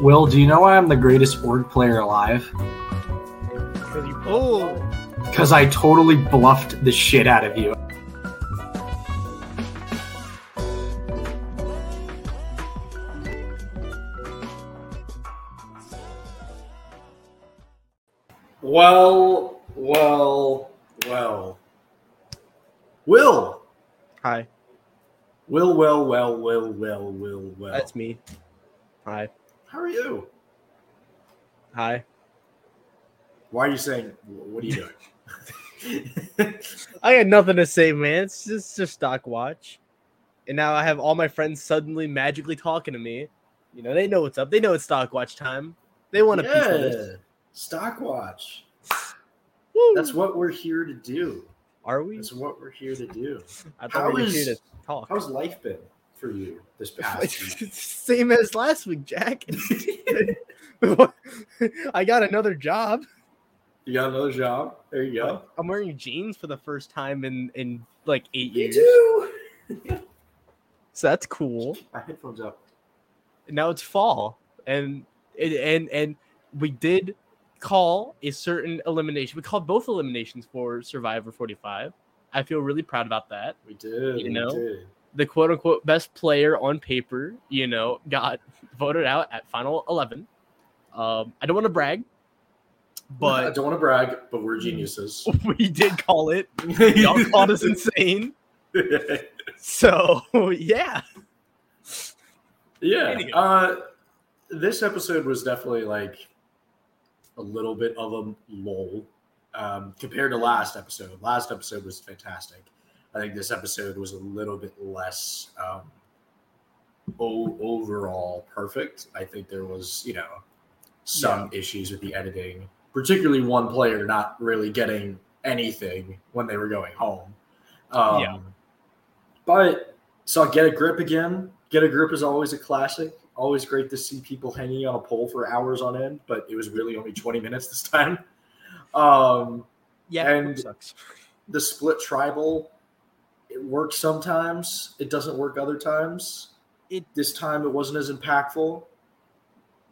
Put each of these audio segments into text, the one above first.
Will, do you know why I'm the greatest org player alive? Because you oh Because I totally bluffed the shit out of you. Well, well, well. Will. hi, Will, well, well, will, well, will, well. that's me. Hi, How are you? hi. Why are you saying, what are you doing? I had nothing to say, man. It's just just stock watch, and now I have all my friends suddenly magically talking to me. You know, they know what's up. They know it's stock watch time. They want a piece of this. Stock watch. Woo! That's what we're here to do. Are we? That's what we're here to do. I how we were is- here to talk. How's life been for you this past week? Same as last week, Jack. I got another job. You got another job? There you go. I'm wearing jeans for the first time in in like eight Me years. too. So that's cool. My headphones up. now it's fall and and and, and we did call a certain elimination we called both eliminations for survivor 45 i feel really proud about that We did. You know? did. The quote unquote best player on paper you know got voted out at final 11 um i don't want to brag but I don't want to brag, but we're geniuses. we did call it y'all called us insane so yeah Yeah. Uh, this episode was definitely like a little bit of a lull um, compared to last episode. Last episode was fantastic. I think this episode was a little bit less um, o- overall perfect. I think there was, you know, some issues with the editing, particularly one player not really getting anything when they were going home. Um, Yeah. But saw Get a Grip again. Get a Grip is always a classic. Always great to see people hanging on a pole for hours on end, but it was really only 20 minutes this time. Um, yeah And- sucks the split tribal, it works sometimes. It doesn't work other times. It- this time it wasn't as impactful.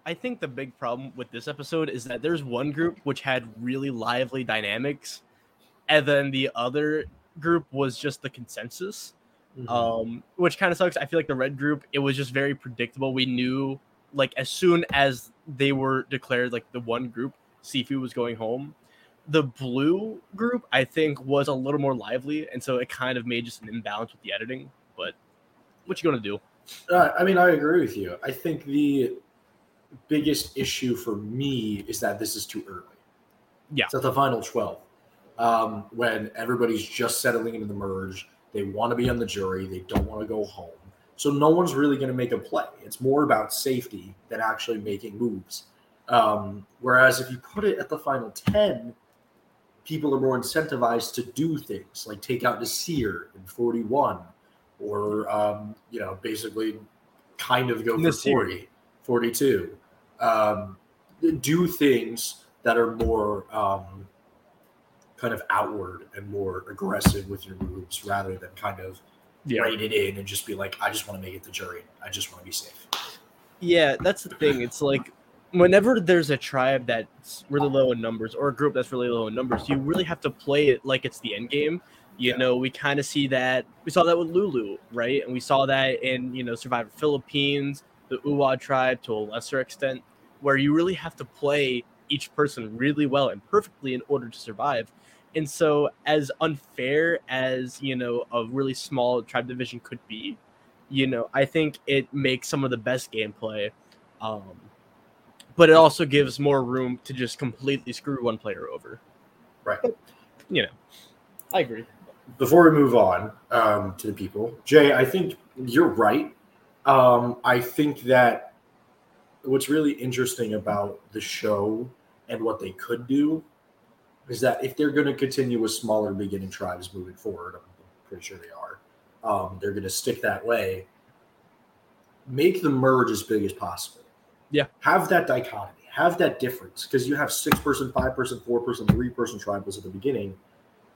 I think the big problem with this episode is that there's one group which had really lively dynamics, and then the other group was just the consensus, Mm-hmm. um, which kind of sucks. I feel like the red group, it was just very predictable. We knew, like, as soon as they were declared, like, the one group, Sifu was going home. The blue group, I think, was a little more lively, and so it kind of made just an imbalance with the editing. But what you gonna do? Uh, I mean, I agree with you. I think the biggest issue for me is that this is too early. Yeah. It's at the final 12 um, when everybody's just settling into the merge. They want to be on the jury, they don't want to go home. So no one's really going to make a play. It's more about safety than actually making moves. Um, whereas if you put it at the final 10, people are more incentivized to do things like take out Nasir in 41 or, um, you know, basically kind of go for Nasir. 40, 42. Um, do things that are more um, kind of outward and more aggressive with your moves rather than kind of write it in and just be like, I just want to make it the jury. I just want to be safe. Yeah, that's the thing. It's like whenever there's a tribe that's really low in numbers or a group that's really low in numbers, you really have to play it like it's the end game. You Yeah. know, we kind of see that. We saw that with Lulu, right? And we saw that in you know Survivor Philippines, the Uwa tribe to a lesser extent, where you really have to play each person really well and perfectly in order to survive. And so, as unfair as you know a really small tribe division could be, you know, I think it makes some of the best gameplay. Um, but it also gives more room to just completely screw one player over. Right. You know, I agree. Before we move on um, to the people, Jay, I think you're right. Um, I think that what's really interesting about the show and what they could do is that if they're going to continue with smaller beginning tribes moving forward, I'm pretty sure they are, um, they're going to stick that way. Make the merge as big as possible. Yeah. Have that dichotomy, have that difference because you have six person, five person, four person, three person tribals at the beginning,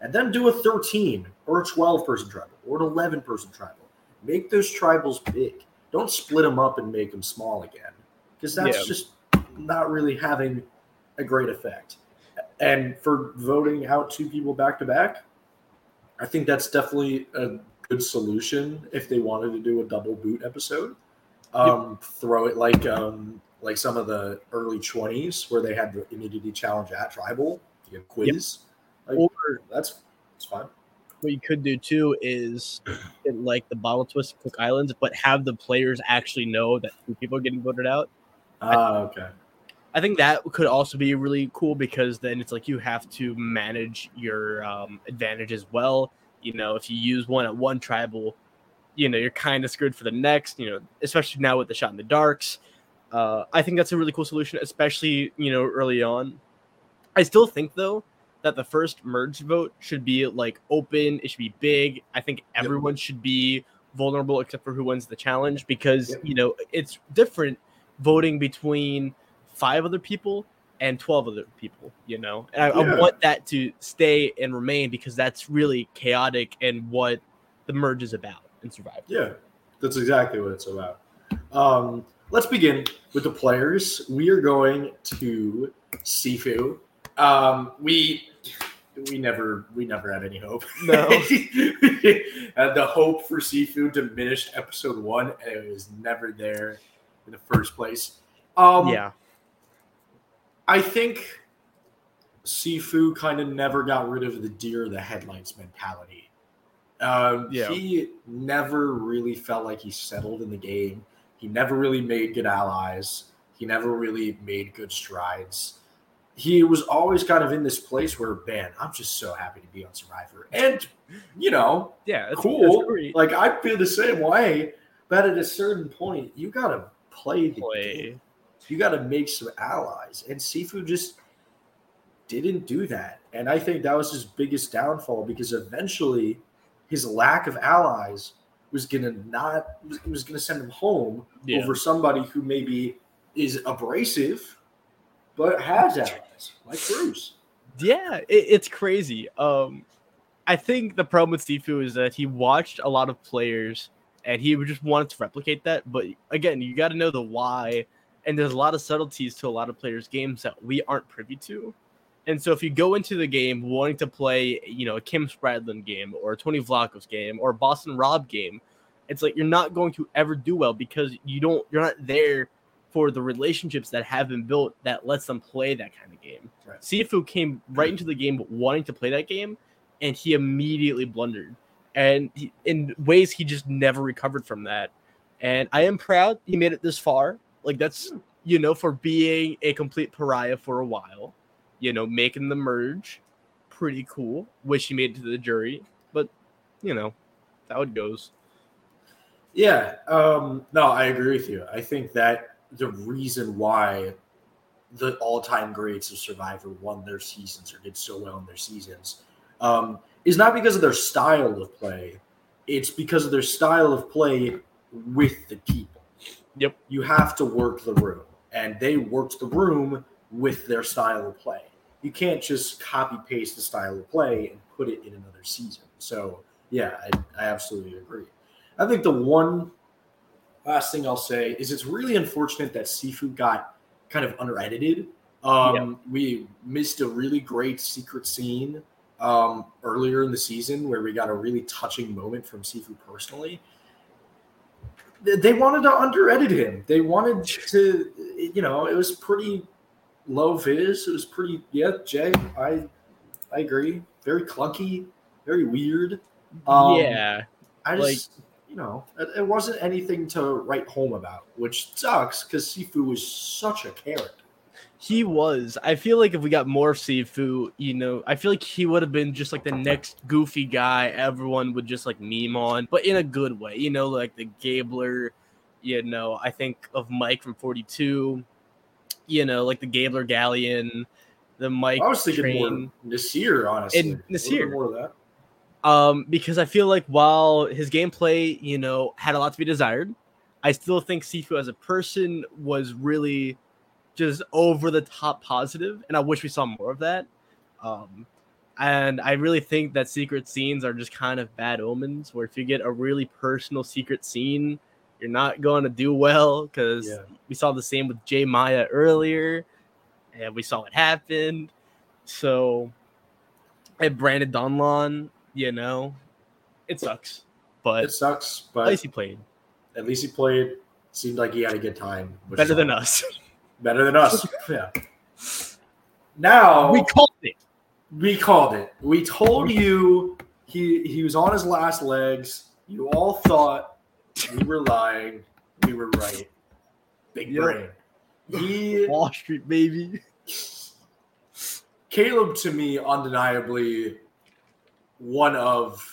and then do a 13 or a 12 person tribal or an 11 person tribal. Make those tribals big. Don't split them up and make them small again. because that's Yeah. just not really having a great effect. And for voting out two people back to back, I think that's definitely a good solution if they wanted to do a double boot episode. Um, Throw it like um, like some of the early twenties where they had the immunity challenge at tribal, you quiz. Like, Or that's that's fine. what you could do too is like the bottle twist Cook Islands, but have the players actually know that two people are getting voted out. Ah, okay. I think that could also be really cool because then it's like you have to manage your um, advantage as well. You know, if you use one at one tribal, you know you're kind of screwed for the next. You know, especially now with the shot in the darks. Uh, I think that's a really cool solution, especially you know early on. I still think though that the first merge vote should be like open. It should be big. I think everyone should be vulnerable except for who wins the challenge because Yep. you know it's different voting between five other people and 12 other people you know and I, Yeah. I want that to stay and remain because that's really chaotic and what the merge is about in survivor Yeah, that's exactly what it's about. Um, let's begin with the players. We are going to Sifu. Um, we we never we never had any hope. No. Uh, the hope for Sifu diminished episode one, and it was never there in the first place. Um, yeah I think Sifu kind of never got rid of the deer the headlights mentality. Um, Yeah. He never really felt like he settled in the game. He never really made good allies. He never really made good strides. He was always kind of in this place where, man, I'm just so happy to be on Survivor. And, you know, yeah that's, cool. that's. Like, I feel the same way. But at a certain point, you got to play the game you got to make some allies. And Sifu just didn't do that. And I think that was his biggest downfall because eventually his lack of allies was going to not, was, was going to send him home yeah over somebody who maybe is abrasive but has allies, like Bruce. Yeah, it, it's crazy. Um, I think the problem with Sifu is that he watched a lot of players and he just wanted to replicate that. But again, you got to know the why, and there's a lot of subtleties to a lot of players' games that we aren't privy to. And so, if you go into the game wanting to play, you know, a Kim Spradlin game or a Tony Vlachos game or a Boston Rob game, it's like you're not going to ever do well because you don't, you're not there for the relationships that have been built that lets them play that kind of game. Right. Sifu came right into the game wanting to play that game, and he immediately blundered, and he, in ways he just never recovered from that. And I am proud he made it this far. Like that's hmm. you know for being a complete pariah for a while, you know, making the merge, pretty cool. Wish he made it to the jury, but you know, that how it goes. Yeah, um, no, I agree with you. I think that the reason why the all-time greats of Survivor won their seasons or did so well in their seasons um, is not because of their style of play. It's because of their style of play with the people. Yep. You have to work the room, and they worked the room with their style of play. You can't just copy paste the style of play and put it in another season. So, yeah, I, I absolutely agree. I think the one last thing I'll say is it's really unfortunate that Sifu got kind of unedited. Um, We missed a really great secret scene um, earlier in the season where we got a really touching moment from Sifu personally. They- They wanted to under-edit him. They wanted to, you know, it was pretty low vis. It was pretty, yeah, Jay, I, I agree. Very clunky, very weird. Um, yeah, I Like- just, you know, it, it wasn't anything to write home about, which sucks because Sifu was such a character. He was. I feel like if we got more of Sifu, you know, I feel like he would have been just like the next goofy guy everyone would just like meme on, but in a good way. You know, like the Gabler, you know, I think of Mike from 42, you know, like the Gabler Galleon, the Mike I was thinking train. more Nasir, honestly. And A little bit Nasir. more of that. Um, because I feel like while his gameplay, you know, had a lot to be desired, I still think Sifu as a person was really just over the top positive, and I wish we saw more of that. Um, and I really think that secret scenes are just kind of bad omens. Where if you get a really personal secret scene, you're not going to do well because Yeah. we saw the same with J. Maya earlier, and we saw what happened. So, and Brandon Donlon, you know, it sucks, but It sucks, But at least he played at least he played. Seemed like he had a good time. better than us. Better than us. yeah. Now we called it. We called it. We told you he he was on his last legs. You all thought we were lying. We were right. Big Yep. brain. He Wall Street, baby. Kaleb to me undeniably one of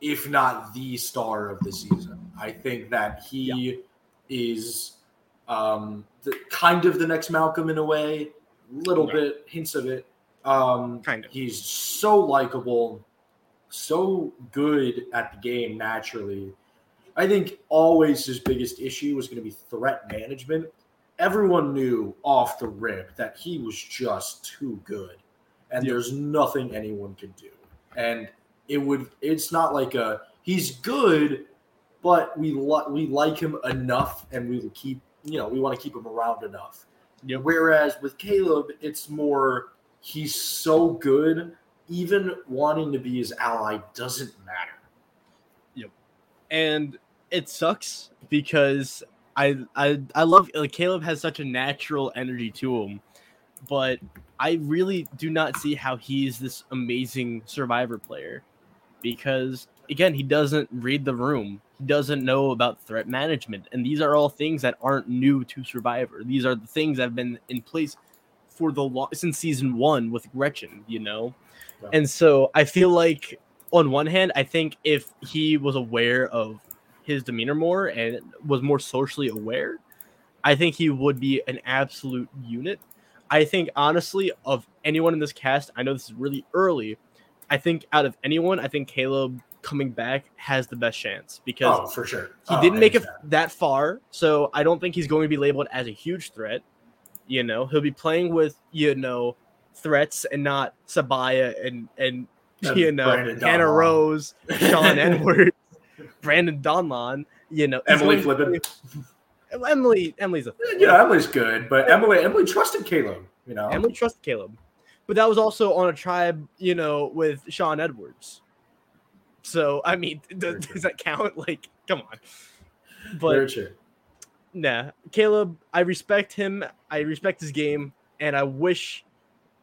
if not the star of the season. I think that he is um the, kind of the next Malcolm in a way, little Yeah. bit hints of it. Um Kind of. he's so likable, so good at the game naturally. I think always his biggest issue was going to be threat management. Everyone knew off the rip that he was just too good, and Yeah. there's nothing anyone could do. And it would. It's not like a he's good, but we li- we like him enough, and we will keep. You know, we want to keep him around enough. Yep. Whereas with Kaleb, it's more he's so good, even wanting to be his ally doesn't matter. And it sucks because I I I love like Kaleb has such a natural energy to him, but I really do not see how he's this amazing survivor player because again he doesn't read the room. He doesn't know about threat management and these are all things that aren't new to survivor. These are the things that have been in place for the long since season one with gretchen you know? Yeah. and so i feel like on one hand i think if he was aware of his demeanor more and was more socially aware i think he would be an absolute unit i think honestly of anyone in this cast i know this is really early i think out of anyone i think kaleb coming back has the best chance because Oh, for sure. he Oh, didn't make oh, it hands that far, so I don't think he's going to be labeled as a huge threat. You know, he'll be playing with you know threats and not Sabiyah and and You know Brandon Hannah Donlon. Rose, Sean Edwards, Brandon Donlon. You know, Emily Flippen. Emily, Emily's a You know, Emily's good, but Emily Emily trusted Kaleb. You know, Emily trusted Kaleb, but that was also on a tribe, you know, with Sean Edwards. So I mean, does, does that count? Like, come on. But nah, Kaleb, I respect him. I respect his game, and I wish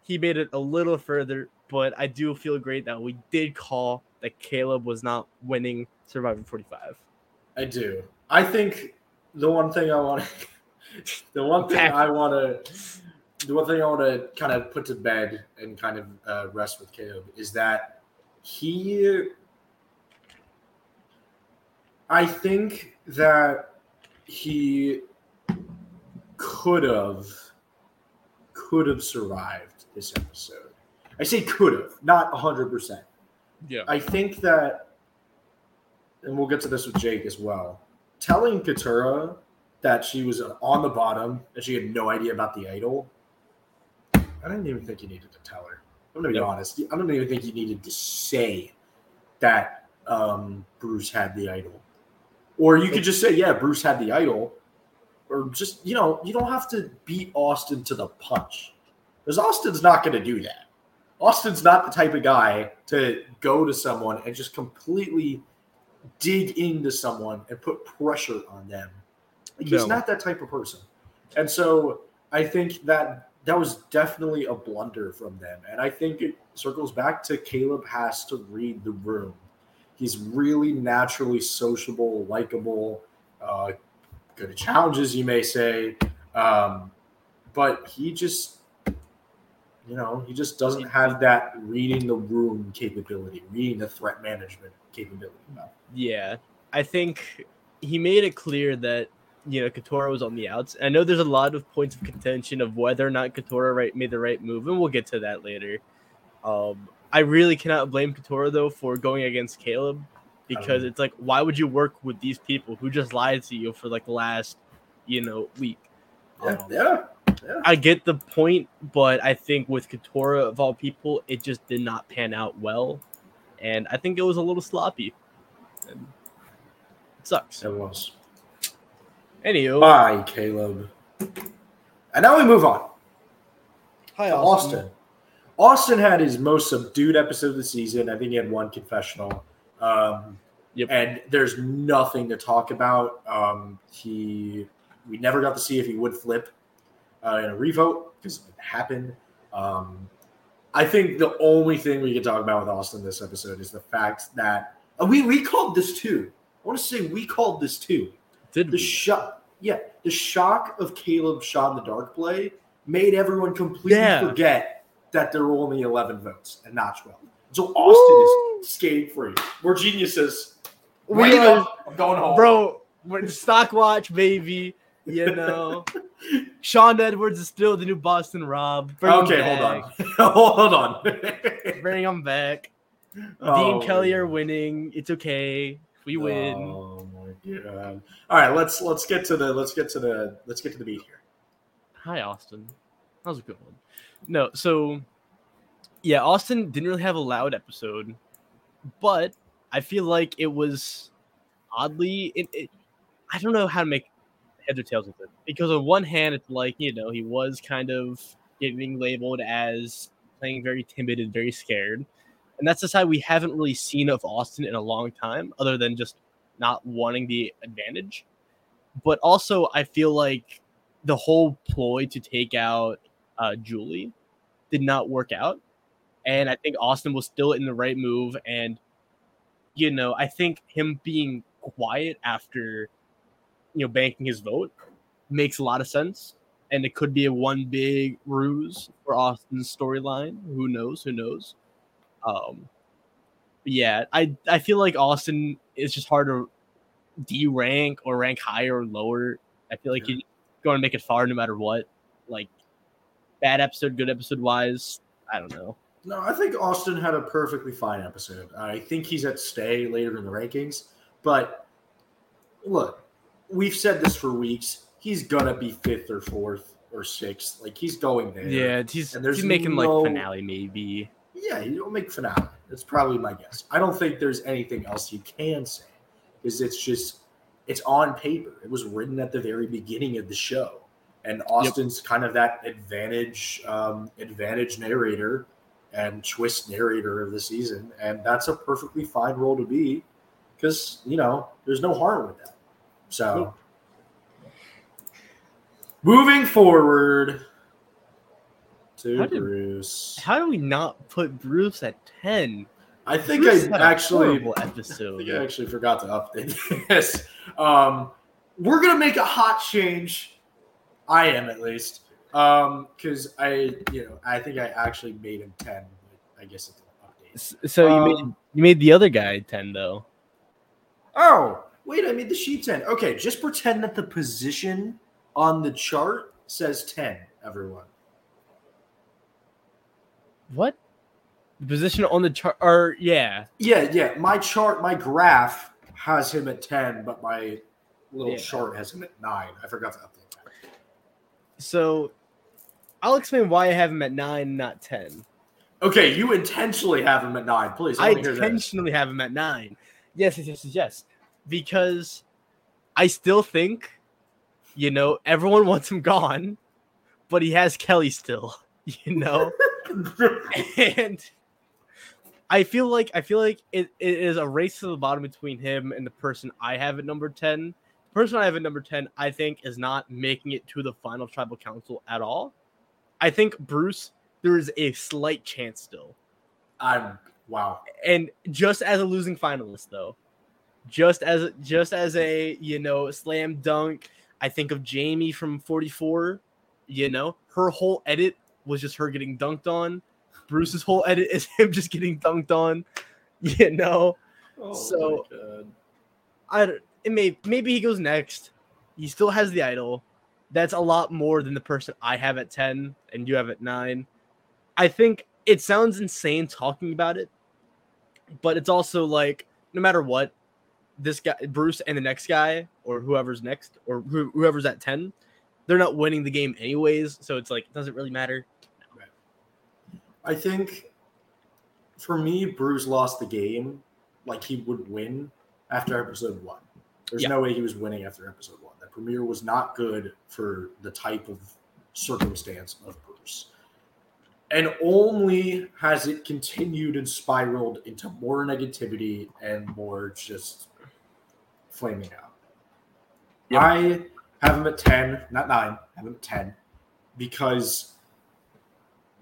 he made it a little further. But I do feel great that we did call that Kaleb was not winning Survivor 45. I do. I think the one thing I want, the one thing I want to, the one thing I want to kind of put to bed and kind of uh, rest with Kaleb is that he, I think that he could have, could have survived this episode. I say could have, not hundred percent. Yeah. I think that, and we'll get to this with Jake as well. Telling Katurah that she was on the bottom and she had no idea about the idol, I didn't even think you needed to tell her. I'm gonna be No. honest. I don't even think you needed to say that um, Bruce had the idol, or you could just say, "Yeah, Bruce had the idol," or just you know, you don't have to beat Austin to the punch because Austin's not going to do that. Austin's not the type of guy to go to someone and just completely dig into someone and put pressure on them. He's No. not that type of person. And so I think that that was definitely a blunder from them. And I think it circles back to Kaleb has to read the room. He's really naturally sociable, likable, uh, good at challenges, you may say. Um, but he just you know, he just doesn't have that reading the room capability, reading the threat management capability. Yeah, I think he made it clear that you know Katurah was on the outs. I know there's a lot of points of contention of whether or not Katurah right made the right move, and we'll get to that later. Um, I really cannot blame Katurah though for going against Kaleb because Um, it's like, why would you work with these people who just lied to you for like the last, you know, week? Yeah, Um, yeah. I get the point, but I think with Katurah of all people, it just did not pan out well, and I think it was a little sloppy. And it sucks. It was. Anywho, Bye, Kaleb. And now we move on. hi to Austin. Austin had his most subdued episode of the season. I think he had one confessional. Um, Yep. And there's nothing to talk about. Um, he, we never got to see if he would flip uh, in a revote because it happened. Um, I think the only thing we can talk about with Austin this episode is the fact that uh, we we called this too. I want to say we called this too. Did The we? shock, yeah, the shock of Kaleb's shot in the dark play made everyone completely Yeah. forget that there were only 11 votes and not 12. So Austin is skating free. We're geniuses. We're. I'm going home. bro. Stock watch, baby. You know, Sean Edwards is still the new Boston Rob. Bring Okay, hold on. hold on. Bring him back. Oh, Dean Kellie are winning. It's okay. We win. Oh my god. All right, let's let's get to the let's get to the let's get to the beat here. Hi, Austin. That was a good one. No, so yeah, Austin didn't really have a loud episode, but I feel like it was oddly. It, it I don't know how to make heads or tails with it because on one hand, it's like you know he was kind of getting labeled as playing very timid and very scared, and that's the side we haven't really seen of Austin in a long time, other than just not wanting the advantage. But also, I feel like the whole ploy to take out uh, Julie did not work out. And I think Austin was still in the right move. And, you know, I think him being quiet after, you know, banking his vote makes a lot of sense. And it could be a one big ruse for Austin's storyline. Who knows? Who knows? Um, yeah, I, I feel like Austin is just hard to D rank or rank higher or lower. I feel like Yeah. he's going to make it far no matter what. Like bad episode, good episode wise. I don't know. No, I think Austin had a perfectly fine episode. I think he's at stay later in the rankings. But look, we've said this for weeks. He's gonna be fifth or fourth or sixth. Like he's going there. Yeah, he's And there's he's making no- like finale maybe. Yeah, you don't make finale. That's probably my guess. I don't think there's anything else you can say because it's just it's on paper. It was written at the very beginning of the show, and Austin's kind of that advantage um, advantage narrator and twist narrator of the season, and that's a perfectly fine role to be because you know there's no harm with that. So. Moving forward to How did- Bruce. How do we not put Bruce at ten? I think Bruce I had a actually horrible I episode. think I actually forgot to update this. Um, we're gonna make a hot change. I am at least. Um, because I, you know, I think I actually made him ten. I guess it's an update. S- So you Um, made you made the other guy ten though. Oh, wait! I made the sheet ten. Okay, just pretend that the position on the chart says ten. Everyone. What? The position on the chart or yeah. Yeah, yeah. My chart, my graph has him at ten, but my little Yeah. chart has him at nine. I forgot to update that. So I'll explain why I have him at nine, not ten. Okay, you intentionally have him at nine. Please, I, I hear this. intentionally have him at nine. Yes, yes, yes, yes, yes. Because I still think, you know, everyone wants him gone, but he has Kellie still, you know? and I feel like I feel like it, it is a race to the bottom between him and the person I have at number 10. The person I have at number 10, I think, is not making it to the final tribal council at all. I think Bruce, there is a slight chance still I'm wow. and just as a losing finalist though just as just as a you know slam dunk i think of jamie from 44 you know her whole edit was just her getting dunked on. Bruce's whole edit is him just getting dunked on you know? Oh So- i don't- it may maybe he goes next. He still has the idol. That's a lot more than the person i have at 10 and you have at 9 i think it sounds insane talking about it but it's also like no matter what this guy bruce and the next guy or whoever's next or who, whoever's at 10 they're not winning the game anyways so it's like it doesn't really matter I think for me, Bruce lost the game like he would win after episode one. There's Yeah. no way he was winning after episode one. That premiere was not good for the type of circumstance of Bruce. And only has it continued and spiraled into more negativity and more just flaming out. Yep. I have him at 10, not 9, I have him at 10 because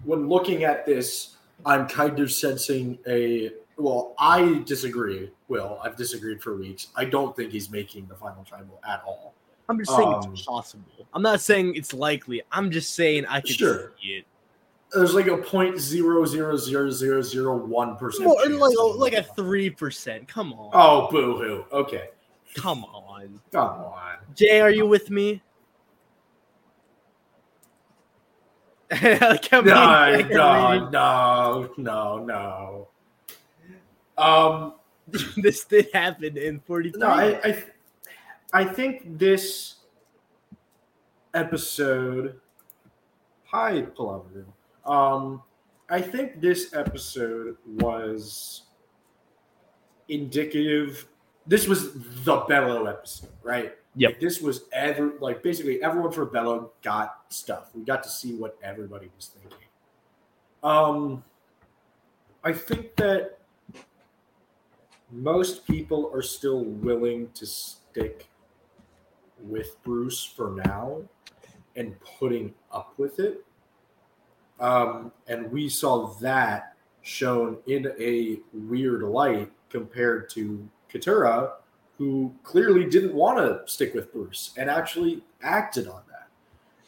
when looking at this, I'm kind of sensing a well, I disagree. Will I've disagreed for weeks. I don't think he's making the final tribal at all. I'm just saying Um, it's possible. I'm not saying it's likely. I'm just saying I could Sure. see it. There's like a point zero zero zero zero zero one percent. Well, and like like a three percent. Come on, Oh, boo hoo. Okay, come on. come on. Jay, are you with me? like No, many- no, no, no, no. Um, this did happen in 43. no, I, I, I think this episode. Hi, Palavru. Um, I think this episode was indicative. This was the Belo episode, right? Yep. Like, this was ever like basically everyone for Belo got stuff. We got to see what everybody was thinking. Um, I think that most people are still willing to stick with Bruce for now and putting up with it. Um, and we saw that shown in a weird light compared to Katurah, who clearly didn't want to stick with Bruce and actually acted on that.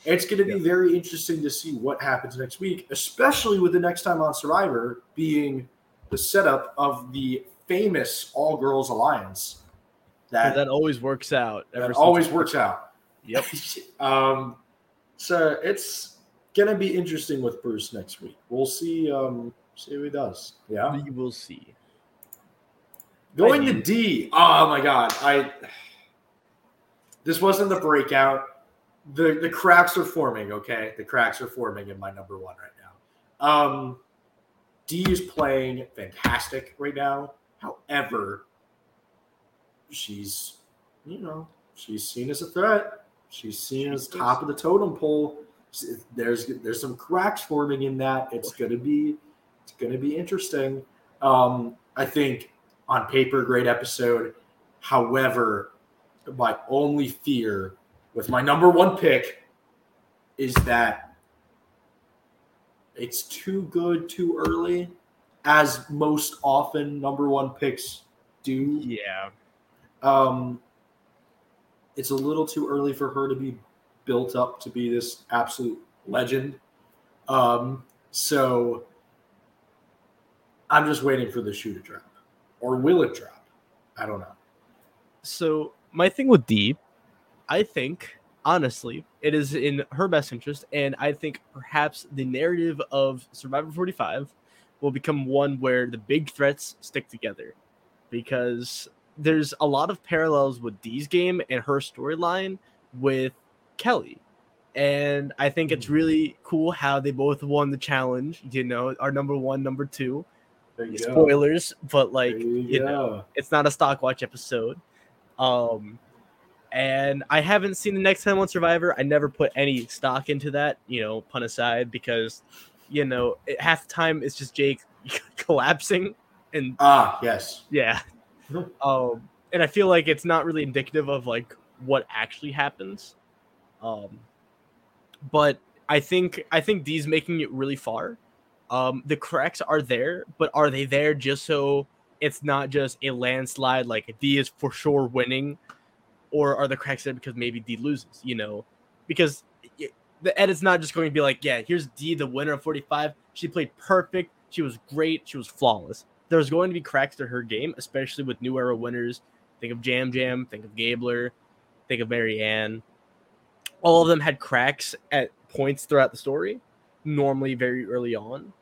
It's going to be very interesting to see what happens next week, especially with the next time on Survivor being the setup of the famous all girls alliance that, that always works out. that always works out. Yep. um, so it's gonna be interesting with Bruce next week. We'll see. Um, see what he does. Yeah. We will see. Going to. D. Oh my god. I. This wasn't the breakout. The the cracks are forming. Okay, the cracks are forming in my number one right now. Um, D is playing fantastic right now. However, she's you know she's seen as a threat. She's seen as top of the totem pole. There's there's some cracks forming in that. It's gonna be it's gonna be interesting. Um, I think on paper, great episode. However, my only fear with my number one pick is that it's too good too early, as most often number one picks do. Yeah. Um, it's a little too early for her to be built up to be this absolute legend. Um, so I'm just waiting for the shoe to drop, or will it drop? I don't know. So my thing with D, I think honestly it is in her best interest, and I think perhaps the narrative of Survivor 45 will become one where the big threats stick together, because there's a lot of parallels with D's game and her storyline with Kellie. And I think it's hmm. really cool how they both won the challenge. You know, our number one, number two. You go. Spoilers, but like There you, you know, it's not a stock watch episode. Um, and I haven't seen the next time on Survivor. I never put any stock into that, you know, pun aside, because you know, it, half the time it's just Jake collapsing, and Ah, yes. yeah, Mhm. um, and I feel like it's not really indicative of like what actually happens. Um, but I think I think D's making it really far. Um, the cracks are there, but are they there just so it's not just a landslide like D is for sure winning, or are the cracks there because maybe D loses? You know, because the edit's not just going to be like, yeah, here's D, the winner of 45. She played perfect. She was great. She was flawless. There's going to be cracks to her game, especially with new era winners. Think of Yam Yam. Think of Gabler. Think of Maryanne. All of them had cracks at points throughout the story, normally very early on.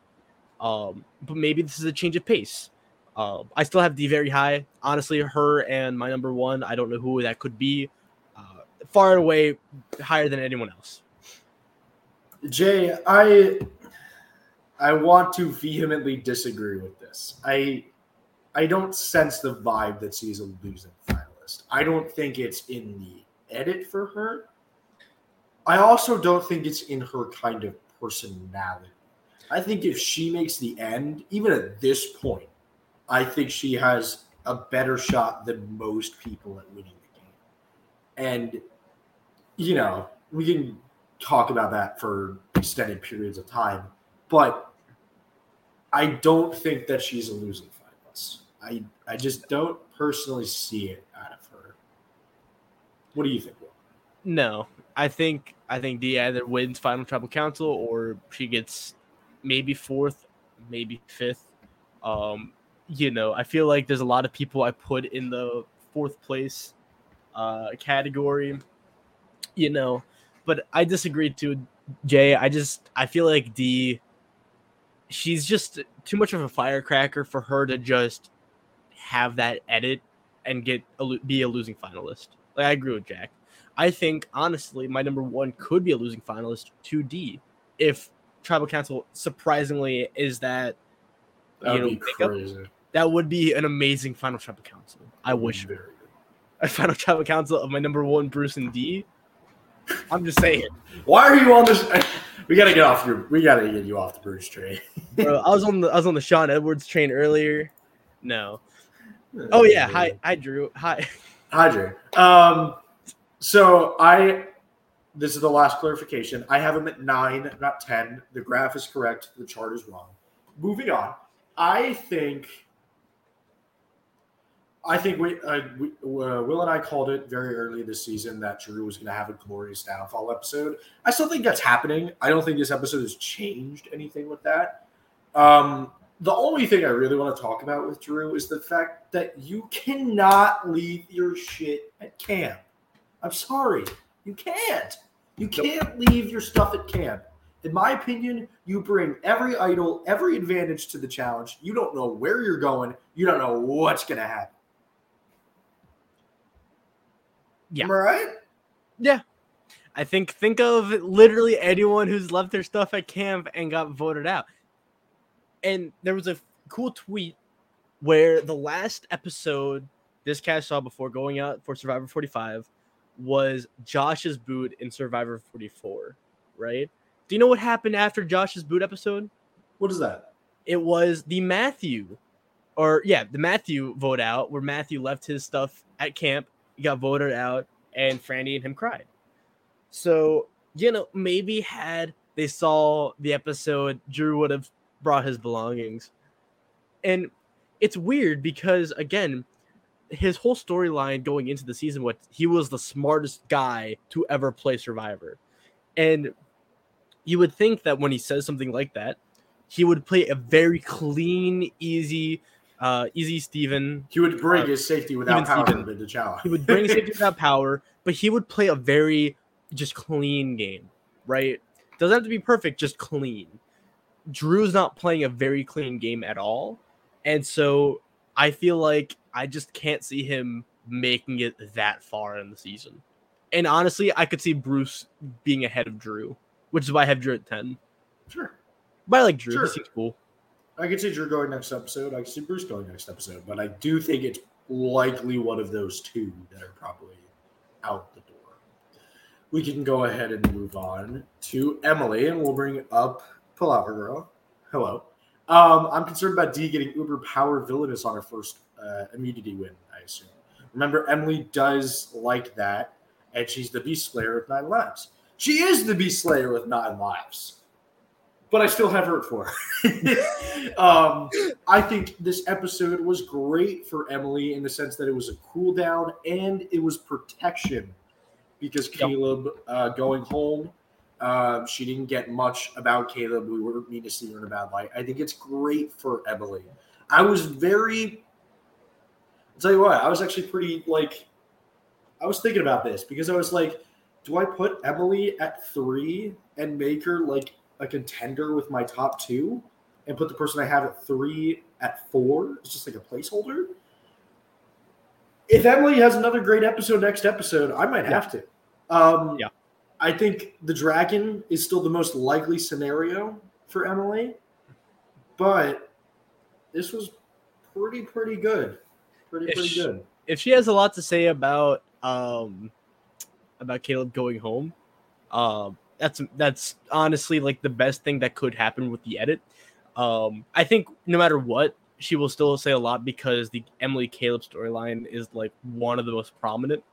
Um, but maybe this is a change of pace. Um, I still have D very high. Honestly, her and my number one, I don't know who that could be. Uh, far away higher than anyone else. Jay, I I want to vehemently disagree with this. I I don't sense the vibe that she's a losing finalist. I don't think it's in the edit for her. I also don't think it's in her kind of personality. I think if she makes the end, even at this point, I think she has a better shot than most people at winning the game. And, you know, we can talk about that for extended periods of time, but I don't think that she's a losing finalist. I, I just don't personally see it out of her. What do you think? Will? No, I think I think Dee either wins final tribal council or she gets maybe fourth, maybe fifth. Um, you know, I feel like there's a lot of people I put in the fourth place uh, category. You know, but I disagree too, Jay. I just I feel like D. she's just too much of a firecracker for her to just have that edit and get a, be a losing finalist. Like I agree with Jack. I think honestly, my number one could be a losing finalist to D if tribal council surprisingly is that, That would know be crazy. that would be an amazing final tribal council. I wish Very good. a final tribal council of my number one Bruce and D. I'm just saying, Why are you on this? We gotta get off your. We gotta get you off the Bruce train. bro. I was on the I was on the Sean Edwards train earlier. No. Oh yeah. Hi, hi Drew. Hi. Hi, Drew. Um, so I, this is the last clarification. I have him at nine, not ten. The graph is correct. The chart is wrong. Moving on. I think. I think we, uh, we uh, Will and I called it very early this season that Drew was going to have a glorious downfall episode. I still think that's happening. I don't think this episode has changed anything with that. Um, the only thing I really want to talk about with Drew is the fact that you cannot leave your shit at camp. I'm sorry. You can't. You can't leave your stuff at camp. In my opinion, you bring every idol, every advantage to the challenge. You don't know where you're going. You don't know what's going to happen. Yeah. Am I right? Yeah. I think think of literally anyone who's left their stuff at camp and got voted out. And there was a cool tweet where the last episode this cast saw before going out for Survivor 45 was Josh's boot in Survivor 44, right? Do you know what happened after Josh's boot episode? What is that? It was the Matthew, or yeah, the Matthew vote out where Matthew left his stuff at camp, he got voted out, and Franny and him cried. So, you know, maybe had they saw the episode, Drew would have brought his belongings. And it's weird because again, his whole storyline going into the season was he was the smartest guy to ever play Survivor. And you would think that when he says something like that, he would play a very clean, easy, uh, easy Steven. He would bring Uh, his safety without power Steven. He would bring safety without power, but he would play a very just clean game, right? Doesn't have to be perfect, just clean. Drew's not playing a very clean game at all. And so I feel like I just can't see him making it that far in the season. And honestly, I could see Bruce being ahead of Drew, which is why I have Drew at 10. Sure. But I like Drew. Sure. He seems cool. I could see Drew going next episode. I could see Bruce going next episode, but I do think it's likely one of those two that are probably out the door. We can go ahead and move on to Emily, and we'll bring up Palaver Girl. Hello. Um, I'm concerned about D getting uber power villainous on her first uh, immunity win. I assume. Remember, Emily does like that, and she's the Beast Slayer with nine lives. She is the Beast Slayer with nine lives but I still have hurt for her. um, I think this episode was great for Emily in the sense that it was a cool down and it was protection because. Kaleb uh, going home. Um, she didn't get much about Kaleb. We were need to see her in a bad light. I think it's great for Emily. I was very. I'll tell you what, I was actually pretty like. I was thinking about this because I was like, do I put Emily at three and make her like a contender with my top two and put the person I have at three at four. It's just like a placeholder. If Emily has another great episode next episode, I might have to. Um, Yeah. I think the dragon is still the most likely scenario for Emily, but this was pretty, pretty good. Pretty, If pretty she- good. If she has a lot to say about um about Kaleb going home. Um, that's that's honestly like the best thing that could happen with the edit. Um, I think no matter what, she will still say a lot because the Emily Kaleb storyline is like one of the most prominent.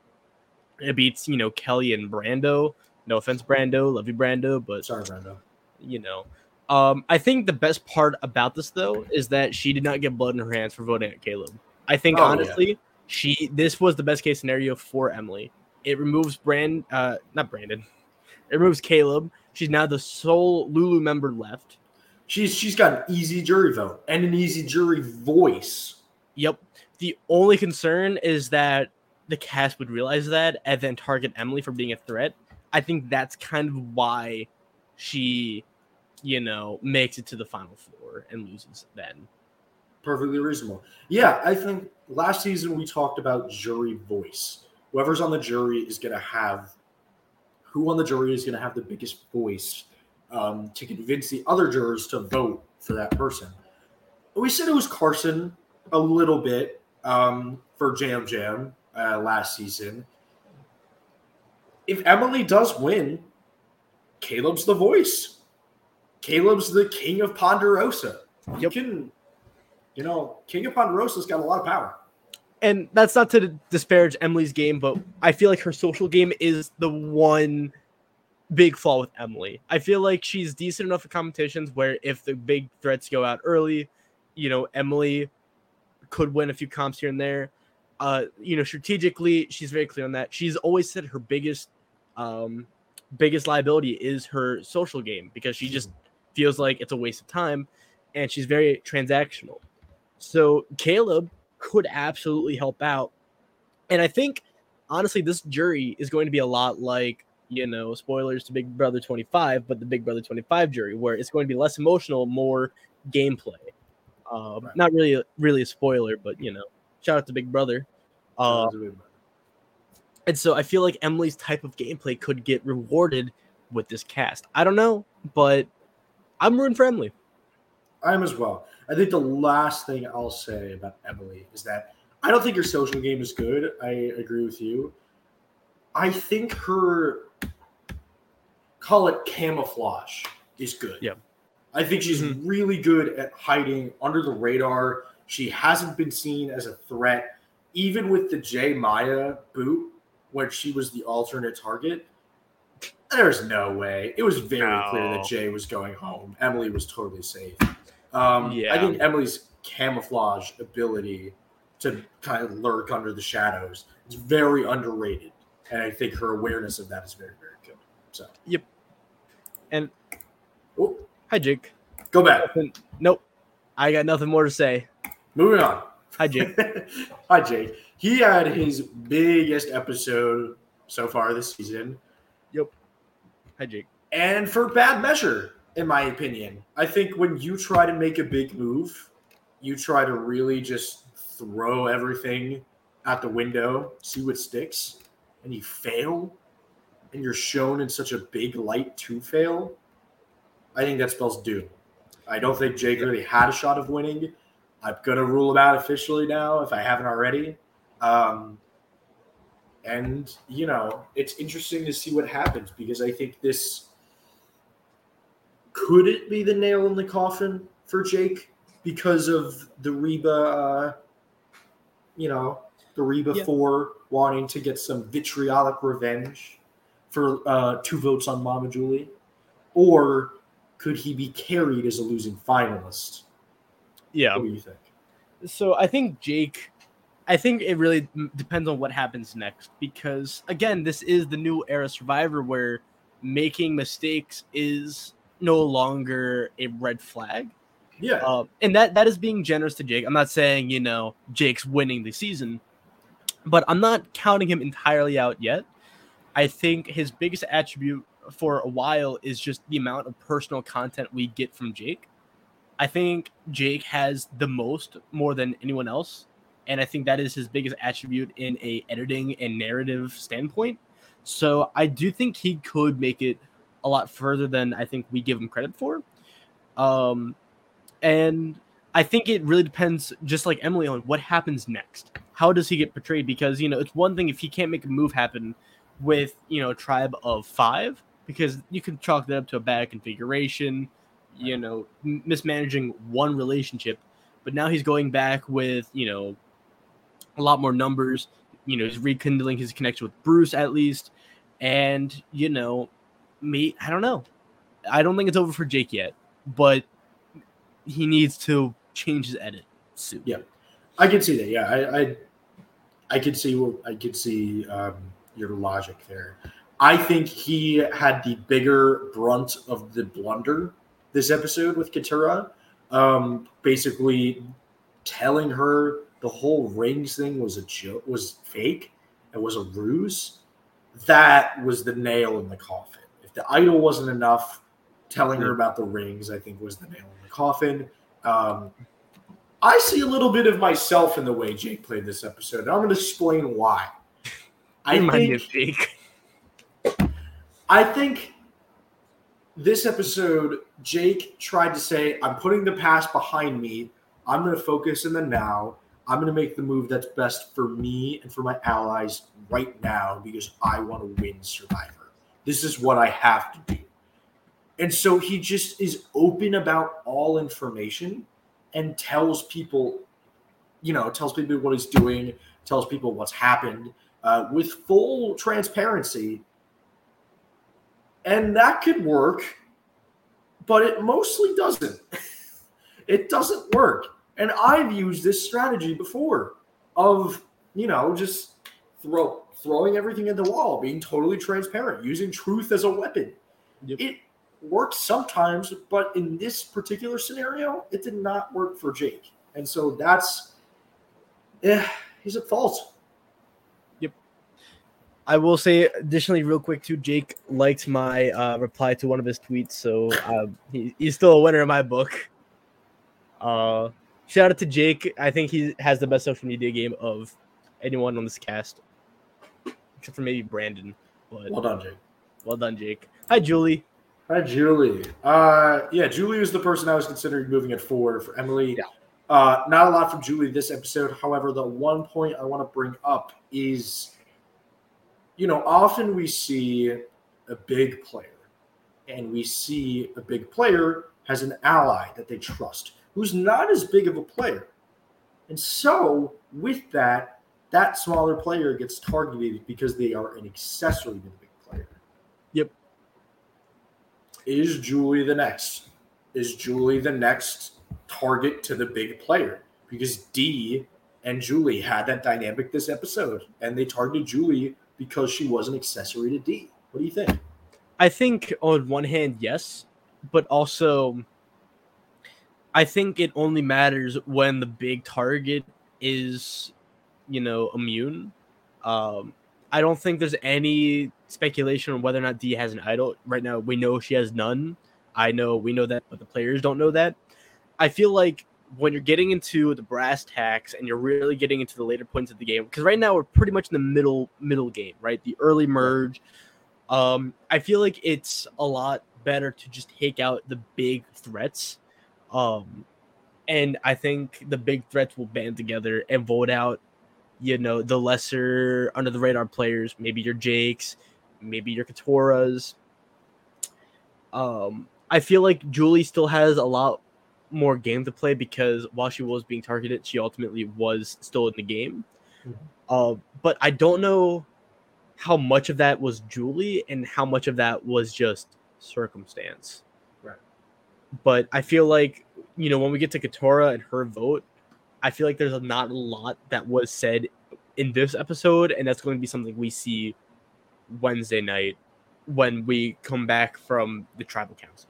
It beats you know Kellie and Brando. No offense, Brando, love you, Brando, but Sorry, Brando. you know. Um, I think the best part about this though is that she did not get blood in her hands for voting at Kaleb. I think Oh, yeah. honestly, she this was the best case scenario for Emily. It removes Brand, uh, not Brandon. It removes Kaleb. She's now the sole Lulu member left. She's she's got an easy jury vote and an easy jury voice. Yep. The only concern is that the cast would realize that and then target Emily for being a threat. I think that's kind of why she, you know, makes it to the final four and loses then. Perfectly reasonable. Yeah, I think last season we talked about jury voice. Whoever's on the jury is going to have who on the jury is going to have the biggest voice um, to convince the other jurors to vote for that person. We said it was Carson a little bit um, for Yam Yam uh, last season. If Emily does win, Kaleb's the voice. Kaleb's the king of Ponderosa. You Yep. can, you know, King of Ponderosa's got a lot of power. And that's not to disparage Emily's game, but I feel like her social game is the one big flaw with Emily. I feel like she's decent enough at competitions where if the big threats go out early, you know, Emily could win a few comps here and there. Uh, you know, strategically, she's very clear on that. She's always said her biggest um biggest liability is her social game because she just feels like it's a waste of time and she's very transactional. So Kaleb could absolutely help out. And I think honestly this jury is going to be a lot like, you know, spoilers to Big Brother 25, but the Big Brother 25 jury where it's going to be less emotional, more gameplay. Um, Right. not really really a spoiler, but you know, shout out to Big Brother. Uh, and so I feel like Emily's type of gameplay could get rewarded with this cast. I don't know, but I'm rooting for Emily. I am as well. I think the last thing I'll say about Emily is that I don't think her social game is good. I agree with you. I think her call it camouflage is good. Yeah. I think she's Mhm. really good at hiding under the radar. She hasn't been seen as a threat, even with the J. Maya boot, where she was the alternate target. There's no way. It was very clear that Jay was going home. Emily was totally safe. Um, I think Emily's camouflage ability to kind of lurk under the shadows is very underrated, and I think her awareness of that is very, very good. So, yep. And oh, hi Jake. go back. Nothing- Nope. I got nothing more to say. Moving on. Hi Jake. Hi, Jake. He had his biggest episode so far this season, Yep. Hi Jake. and for bad measure, in my opinion. I think when you try to make a big move, you try to really just throw everything out the window, see what sticks, and you fail, and you're shown in such a big light to fail. I think that spells doom. I don't think Jake really had a shot of winning. I'm gonna rule him out officially now if I haven't already. Um, and you know, it's interesting to see what happens because I think this could it be the nail in the coffin for Jake because of the Reba, uh, you know, the Reba Yeah. four wanting to get some vitriolic revenge for uh, two votes on Mama Julie, or could he be carried as a losing finalist? Yeah. What do you think? So I think Jake, I think it really depends on what happens next because again, this is the new era Survivor where making mistakes is no longer a red flag. Yeah, Uh, and that that is being generous to Jake. I'm not saying you know Jake's winning the season, but I'm not counting him entirely out yet. I think his biggest attribute for a while is just the amount of personal content we get from Jake. I think Jake has the most more than anyone else, and I think that is his biggest attribute in a editing and narrative standpoint. So I do think he could make it a lot further than I think we give him credit for. Um, and I think it really depends, just like Emily, on what happens next. How does he get portrayed? Because you know, it's one thing if he can't make a move happen with you know tribe of five because you can chalk that up to a bad configuration, you know, mismanaging one relationship. But now he's going back with you know a lot more numbers. You know, he's rekindling his connection with Bruce at least, and you know, me, I don't know. I don't think it's over for Jake yet, but he needs to change his edit soon. Yeah. I can see that. Yeah, I, I, I could see. what- I could see um, your logic there. I think he had the bigger brunt of the blunder this episode with Katurah, um, basically telling her the whole rings thing was a joke, was fake, it was a ruse. That was the nail in the coffin. If the idol wasn't enough, telling her about the rings, I think, was the nail in the coffin. Um, I see a little bit of myself in the way Jake played this episode. And I'm going to explain why. I think. I think this episode, Jake tried to say, I'm putting the past behind me. I'm going to focus in the now. I'm going to make the move that's best for me and for my allies right now because I want to win Survivor. This is what I have to do. And so he just is open about all information and tells people, you know, tells people what he's doing, tells people what's happened uh, with full transparency. And that could work, but it mostly doesn't. it doesn't work. And I've used this strategy before of, you know, just throw throwing everything at the wall, being totally transparent, using truth as a weapon. Yep. It works sometimes, but in this particular scenario, it did not work for Jake. And so that's yeah, he's at fault. I will say additionally, real quick too. Jake liked my uh, reply to one of his tweets, so um, he, he's still a winner in my book. Uh, shout out to Jake. I think he has the best social media game of anyone on this cast, except for maybe Brandon. But Well done, Jake. well done, Jake. Hi, Julie. Hi, Julie. Uh, yeah, Julie was the person I was considering moving at four for Emily. Yeah. Uh, not a lot from Julie this episode. However, the one point I want to bring up is, you know, often we see a big player, and we see a big player has an ally that they trust who's not as big of a player. And so, with that, that smaller player gets targeted because they are an accessory to the big player. Yep. Is Julie the next? Is Julie the next target to the big player? Because D and Julie had that dynamic this episode, and they targeted Julie because she was an accessory to D. What do you think? I think on one hand, yes, but also I think it only matters when the big target is, you know, immune. Um, I don't think there's any speculation on whether or not D has an idol. Right now, we know she has none. I know we know that, but the players don't know that. I feel like when you're getting into the brass tacks and you're really getting into the later points of the game, because right now we're pretty much in the middle middle game, right? The early merge. Um, I feel like it's a lot better to just take out the big threats. Um, and I think the big threats will band together and vote out, you know, the lesser under the radar players, maybe your Jakes, maybe your Katurahs. Um, I feel like Julie still has a lot more game to play because while she was being targeted, she ultimately was still in the game. Mhm. Uh, but I don't know how much of that was Julie and how much of that was just circumstance. Right. But I feel like, you know, when we get to Katurah and her vote, I feel like there's not a lot that was said in this episode, and that's going to be something we see Wednesday night when we come back from the tribal council.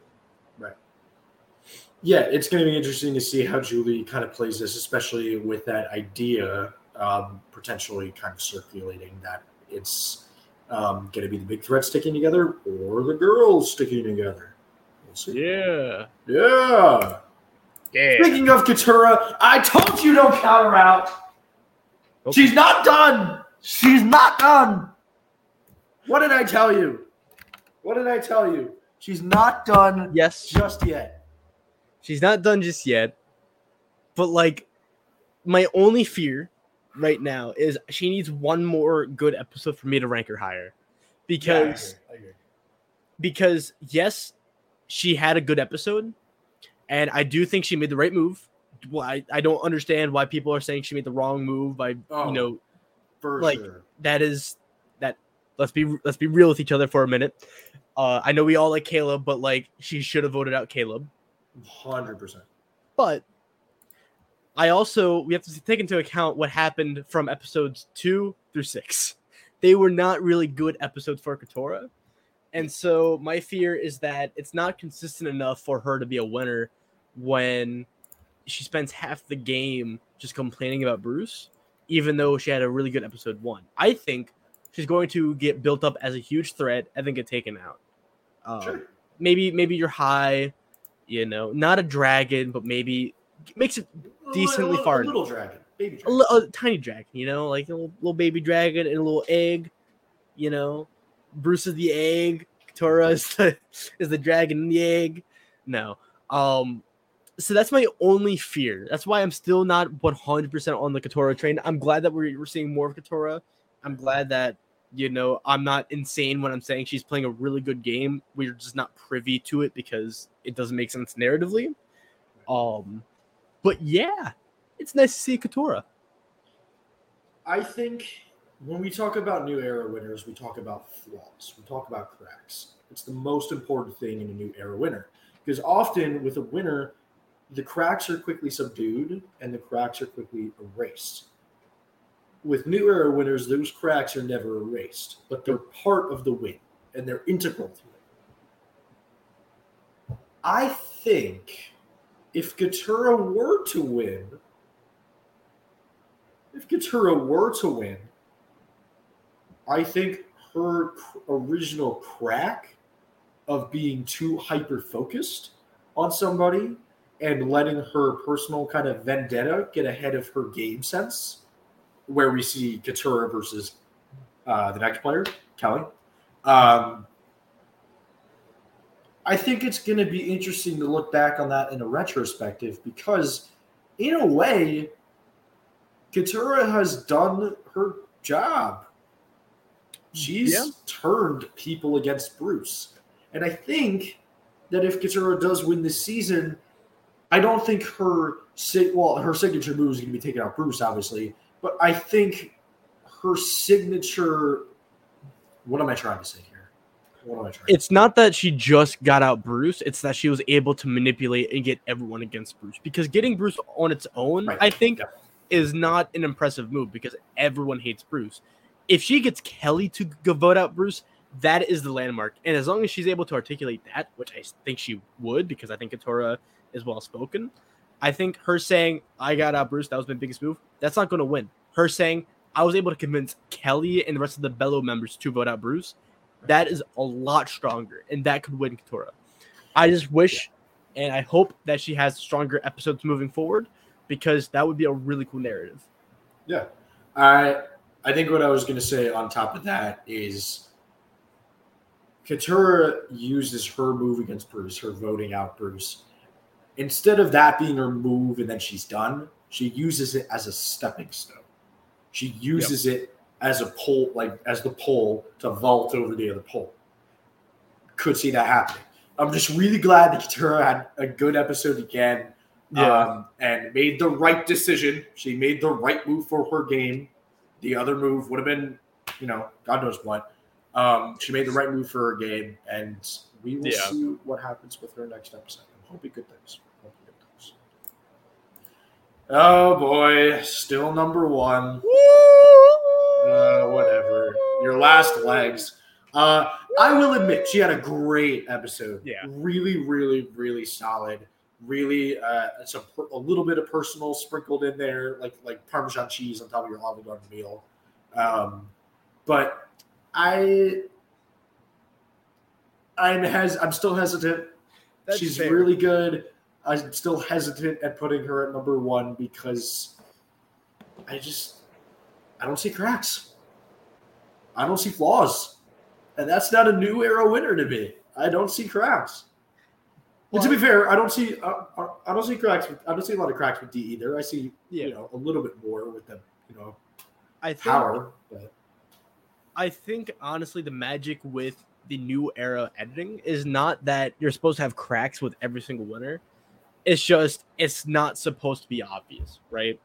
Yeah, it's going to be interesting to see how Julie kind of plays this, especially with that idea um, potentially kind of circulating that it's um, going to be the big threat sticking together or the girls sticking together. We'll see. Yeah. Yeah. Yeah. Speaking of Katurah, I told you don't count her out. She's not done. She's not done. What did I tell you? What did I tell you? She's not done Yes, just yet. She's not done just yet. But like my only fear right now is she needs one more good episode for me to rank her higher. because I agree. because yes, she had a good episode, and I do think she made the right move. Well, I, I don't understand why people are saying she made the wrong move by Oh. you know For like, sure. that is that let's be let's be real with each other for a minute. Uh, I know we all like Kaleb, but like she should have voted out Kaleb. Hundred percent. But I also we have to take into account what happened from episodes two through six. They were not really good episodes for Katurah. And so my fear is that it's not consistent enough for her to be a winner when she spends half the game just complaining about Bruce, even though she had a really good episode one. I think she's going to get built up as a huge threat and then get taken out. Um, Sure. Maybe maybe you're high, you know, not a dragon, but maybe makes it decently a, far- A little dragon, baby a, dragon. li- a tiny dragon, you know, like a little, little baby dragon and a little egg, you know. Bruce is the egg, Tora is the is the dragon in the egg. No. Um so that's my only fear. That's why I'm still not 100% on the Katurah train. I'm glad that we're, we're seeing more of Katurah. I'm glad that you know I'm not insane when I'm saying she's playing a really good game. We're just not privy to it because it doesn't make sense narratively. Um but yeah, it's nice to see Katurah. I think when we talk about new era winners, we talk about flaws. We talk about cracks. It's the most important thing in a new era winner because often with a winner, the cracks are quickly subdued and the cracks are quickly erased. With new era winners, those cracks are never erased, but they're part of the win and they're integral to it. I think if Katurah were to win, if Katurah were to win, I think her original crack of being too hyper focused on somebody and letting her personal kind of vendetta get ahead of her game sense, where we see Katurah versus uh, the next player, Kellie. Um, I think it's going to be interesting to look back on that in a retrospective because, in a way, Katurah has done her job. She's Yeah. turned people against Bruce. And I think that if Katurah does win this season, I don't think her well, her signature move is going to be taking out Bruce, obviously, but I think her signature. What am I trying to say here? What am I trying? it's not that she just got out Bruce, it's that she was able to manipulate and get everyone against Bruce. Because getting Bruce on its own, Right. I think, Yeah. is not an impressive move because everyone hates Bruce. If she gets Kellie to go vote out Bruce, that is the landmark. And as long as she's able to articulate that, which I think she would, because I think Katurah is well spoken, I think her saying, I got out Bruce, that was my biggest move, that's not going to win. Her saying, I was able to convince Kellie and the rest of the Belo members to vote out Bruce, that is a lot stronger, and that could win Katurah. I just wish and I hope that she has stronger episodes moving forward because that would be a really cool narrative. Yeah. I I think what I was going to say on top of that is Katurah uses her move against Bruce, her voting out Bruce. Instead of that being her move and then she's done, she uses it as a stepping stone. She uses it as a pole, like as the pole to vault over the other pole. Could see that happening. I'm just really glad that Katurah had a good episode again um, and made the right decision. She made the right move for her game. The other move would have been, you know, God knows what. Um, she made the right move for her game, and we will Yeah. see what happens with her next episode. I'm hoping good things. Hoping good things. Oh boy, still number one. Uh, whatever. Your last legs. Uh, I will admit she had a great episode. Yeah. Really, really, really solid. Really, uh, it's a, a little bit of personal sprinkled in there, like like Parmesan cheese on top of your Olive Garden meal. Um, but I, I'm has I'm still hesitant. That's She's fair. really good. I'm still hesitant at putting her at number one because I just I don't see cracks. I don't see flaws, and that's not a new era winner to me. I don't see cracks. and to be fair, I don't see I, I, I don't see cracks. With, I don't see a lot of cracks with D either. I see Yeah. you know a little bit more with them. you know I think power, but I think honestly, the magic with the new era editing is not that you're supposed to have cracks with every single winner. It's just it's not supposed to be obvious, right?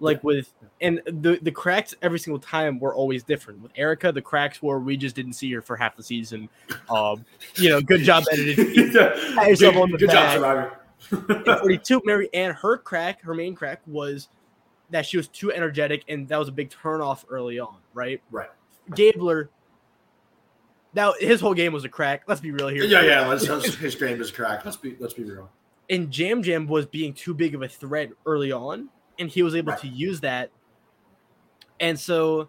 Like Yeah. with and the the cracks every single time were always different. With Erika, the cracks were we just didn't see her for half the season. Um, you know, good job editing. yourself on the good job, Survivor. And 42, Maryanne, her crack, her main crack was that she was too energetic, and that was a big turnoff early on, right? Right. Gabler, now his whole game was a crack. Let's be real here. yeah, yeah. Let's, let's his game is cracked. Let's be let's be real. And Yam Yam was being too big of a threat early on, and he was able Right. to use that. And so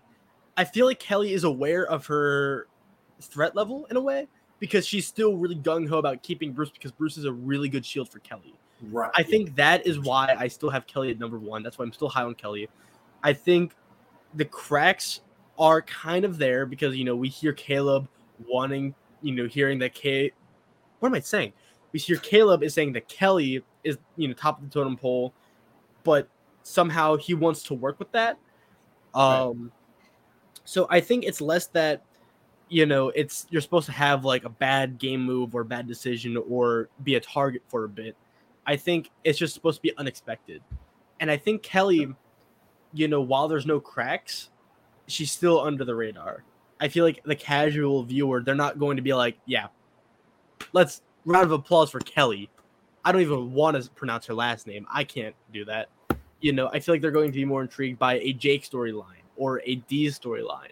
I feel like Kellie is aware of her threat level in a way because she's still really gung ho about keeping Bruce because Bruce is a really good shield for Kellie. Right. I think that is why I still have Kellie at number one. That's why I'm still high on Kellie. I think the cracks are kind of there because you know we hear Kaleb wanting, you know, hearing that K. What am I saying? We hear Kaleb is saying that Kellie is you know top of the totem pole, but somehow he wants to work with that. Um, so I think it's less that you know it's you're supposed to have like a bad game move or bad decision or be a target for a bit. I think it's just supposed to be unexpected. And I think Kellie, you know, while there's no cracks, she's still under the radar. I feel like the casual viewer, they're not going to be like, yeah, let's round of applause for Kellie. I don't even want to pronounce her last name. I can't do that. You know, I feel like they're going to be more intrigued by a Jake storyline or a D storyline.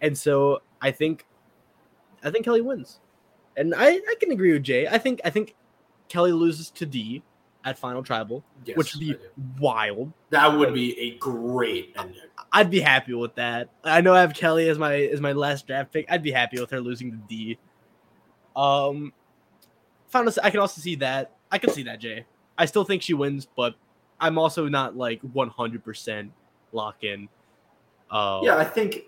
And so I think I think Kellie wins. And I, I can agree with Jay. I think I think Kellie loses to D at Final Tribal, Yes, which would be wild. that would be a great ending. I'd be happy with that. I know I have Kellie as my as my last draft pick. I'd be happy with her losing to D. Um, Final. I can also see that. I can see that Jay. I still think she wins, but I'm also not like 100 percent lock in. Uh, Yeah, I think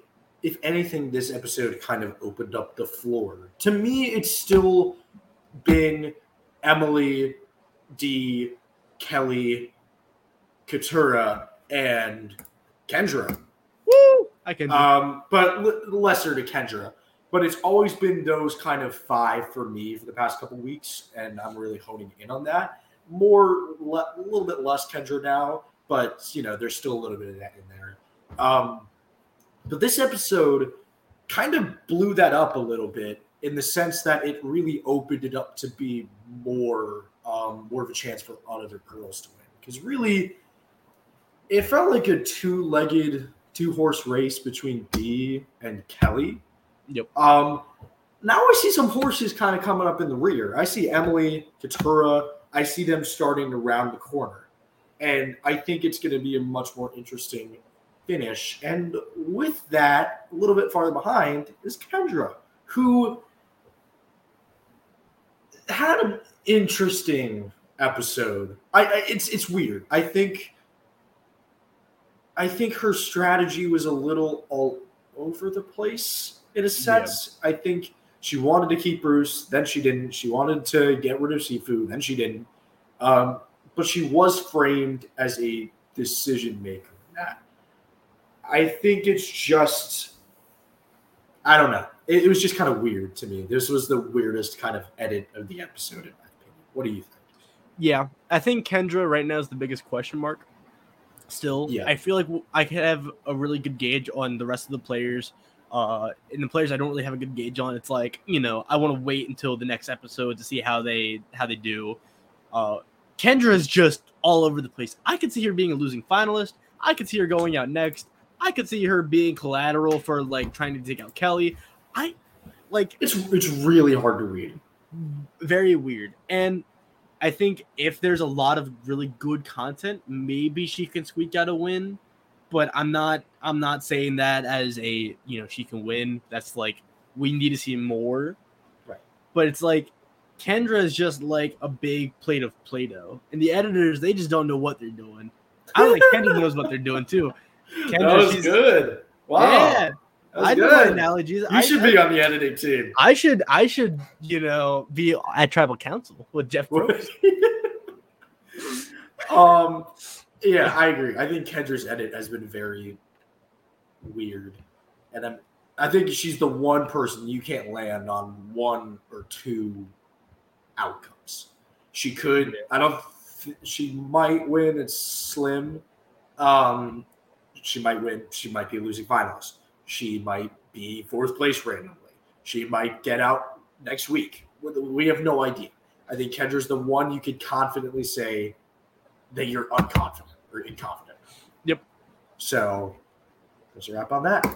if anything, this episode kind of opened up the floor. To me, it's still been Emily, D, Kellie, Katurah, and Kendra. Woo! I can. Um, but l- lesser to Kendra. But it's always been those kind of five for me for the past couple weeks, and I'm really honing in on that. More, le- a little bit less Kendra now, but you know, there's still a little bit of that in there. Um, but this episode kind of blew that up a little bit in the sense that it really opened it up to be more, um, more of a chance for other girls to win. Because really, it felt like a two-legged, two-horse race between Dee and Kellie. Yep. Um, now I see some horses kind of coming up in the rear. I see Emily, Katurah. I see them starting to round the corner, and I think it's going to be a much more interesting finish. And with that, a little bit farther behind is Kendra, who had an interesting episode. I, I it's it's weird. I think I think her strategy was a little all over the place in a sense. I think she wanted to keep Bruce, then she didn't. She wanted to get rid of Sifu, then she didn't. Um, but she was framed as a decision maker. I think it's just, I don't know. It, it was just kind of weird to me. This was the weirdest kind of edit of the episode, in my opinion. What do you think? Yeah, I think Kendra right now is the biggest question mark. Still, Yeah. I feel like I can have a really good gauge on the rest of the players. Uh, and the players I don't really have a good gauge on. It's like you know I want to wait until the next episode to see how they how they do. Uh, Kendra is just all over the place. I could see her being a losing finalist. I could see her going out next. I could see her being collateral for like trying to take out Kellie. I like It's it's really hard to read. Very weird. And I think if there's a lot of really good content, maybe she can squeak out a win. But I'm not I'm not saying that as a you know she can win. That's like we need to see more. Right. But it's like Kendra is just like a big plate of Play-Doh. And the editors, they just don't know what they're doing. I don't think Kendra knows what they're doing too. Kendra, that was she's- good. Wow. Yeah. I know my analogies. You I, should I, be on the editing team. I should I should, you know, be at tribal council with Jeff um, yeah, I agree. I think Kendra's edit has been very weird, and I'm I think she's the one person you can't land on one or two outcomes. She could. I don't. She might win. It's slim. Um, she might win. She might be losing finalist. She might be fourth place randomly. She might get out next week. We have no idea. I think Kendra's the one you could confidently say that you're unconfident or inconfident. Yep. So there's a wrap on that.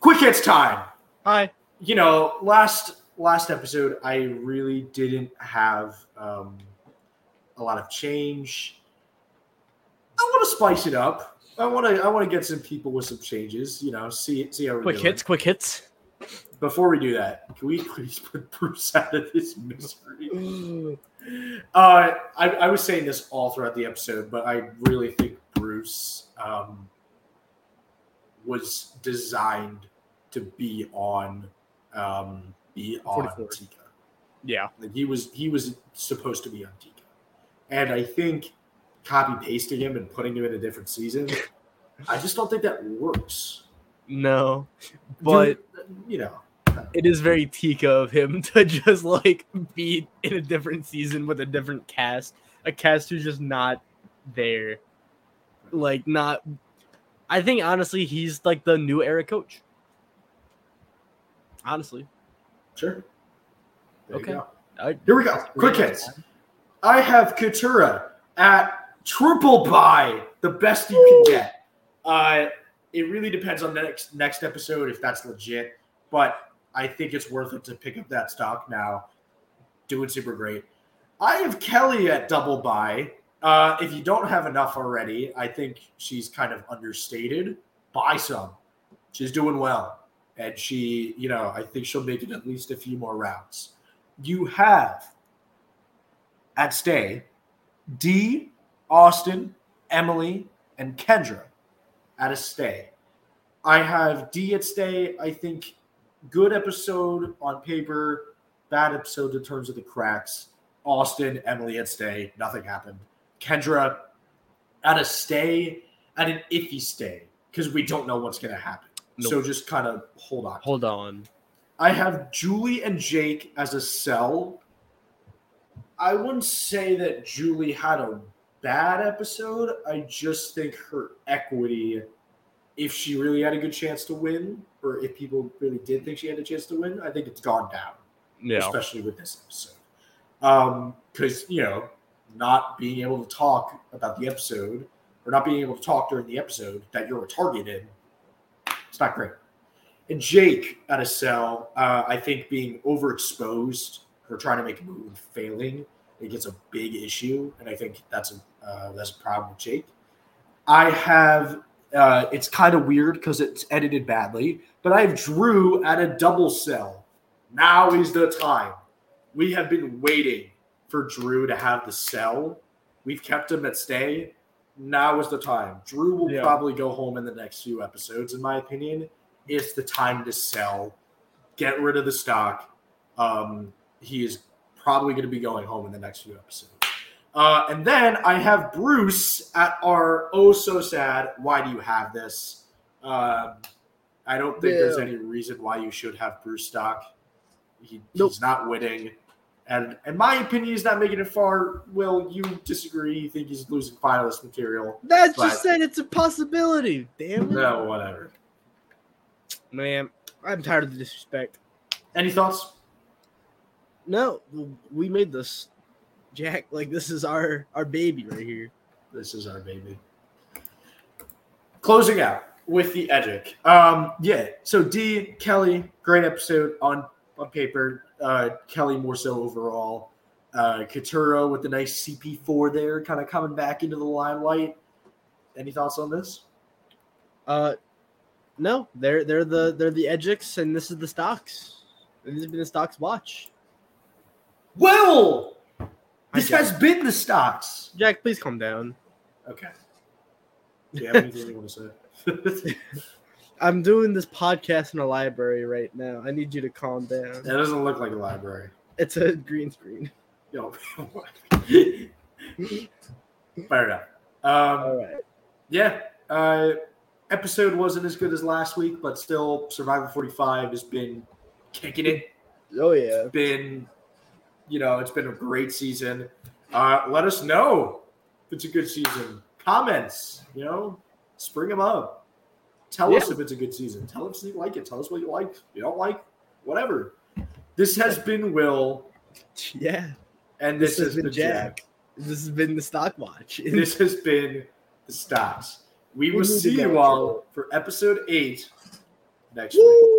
Quick hits time Hi. you know, last last episode, I really didn't have um, a lot of change. I want to spice it up. I want to I want to get some people with some changes. You know, see see how we're Quick doing. hits, quick hits. Before we do that, can we please put Bruce out of this misery? Uh, I, I was saying this all throughout the episode, but I really think Bruce um, was designed to be on um, be on 44. Tika. Yeah. Like he was he was supposed to be on Tika, and I think copy pasting him and putting him in a different season, I just don't think that works. No. But you know, it is very Tika of him to just like be in a different season with a different cast, a cast who's just not there. Like not I think honestly he's like the new era coach. Honestly. sure. There Okay. Here we go. Quick hits. I have Katurah at triple buy, the best you can get. Uh, it really depends on the next next episode if that's legit, but I think it's worth it to pick up that stock now. Doing super great. I have Kellie at double buy. Uh, if you don't have enough already, I think she's kind of understated. Buy some. She's doing well, and she, you know, I think she'll make it at least a few more rounds. You have at stay D, Austin, Emily, and Kendra at a stay. I have D at stay. I think good episode on paper, bad episode in terms of the cracks. Austin, Emily at stay. Nothing happened. Kendra at a stay, at an iffy stay, because we don't know what's going to happen. Nope. So just kind of hold on. hold on. I have Julie and Jake as a sell. I wouldn't say that Julie had a bad episode. I just think her equity, if she really had a good chance to win, or if people really did think she had a chance to win, I think it's gone down, Yeah. especially with this episode. Um, because you know, not being able to talk about the episode or not being able to talk during the episode that you're a target in, it's not great. And Jake at a cell, uh, I think being overexposed or trying to make a move, failing, it gets a big issue, and I think that's a uh, that's a problem with Jake. I have uh, it's kind of weird because it's edited badly, but I have Drew at a double cell. Now is the time. We have been waiting for Drew to have the cell. We've kept him at stay. Now is the time. Drew will Yeah. probably go home in the next few episodes, in my opinion. It's the time to sell. Get rid of the stock. Um, he is probably going to be going home in the next few episodes. Uh, and then I have Bruce at our oh so sad. Why do you have this? Um, I don't think there's any reason why you should have Bruce stock. He, Nope. He's not winning. And in my opinion, he's not making it far. Will you disagree? You think he's losing finalist material? That's But- just saying it's a possibility. Damn it. No, whatever. Man, I'm tired of the disrespect. Any thoughts? No, we made this. Jack, like this is our our baby right here. This is our baby. Closing out with the Edgic. Um, yeah. So D Kellie, great episode on on paper. Uh, Kellie more so overall. Uh, Katurah with the nice CP4 there, kind of coming back into the limelight. Any thoughts on this? Uh no, they're they're the they're the Edgix and this is the stocks. And this has been the stocks watch. Well, Hi, this Jack. has been the stocks. Jack, please calm down. Okay. Do you have anything you want to say? I'm doing this podcast in a library right now. I need you to calm down. that doesn't look like a library. It's a green screen. Yo, Fair enough. Um, All right. Yeah. Uh, episode wasn't as good as last week, but still, Survivor 45 has been kicking it. Oh yeah. Been, you know, it's been a great season. Uh, let us know if it's a good season. Comments, you know, spring them up. Tell us if it's a good season. Tell us if you like it. Tell us what you like. If you don't like, whatever. This has been Will, Yeah. and this, This has has been Jack. Jack. This has been the stock watch. This has been the stocks. We will see you all for episode eight next week. Woo!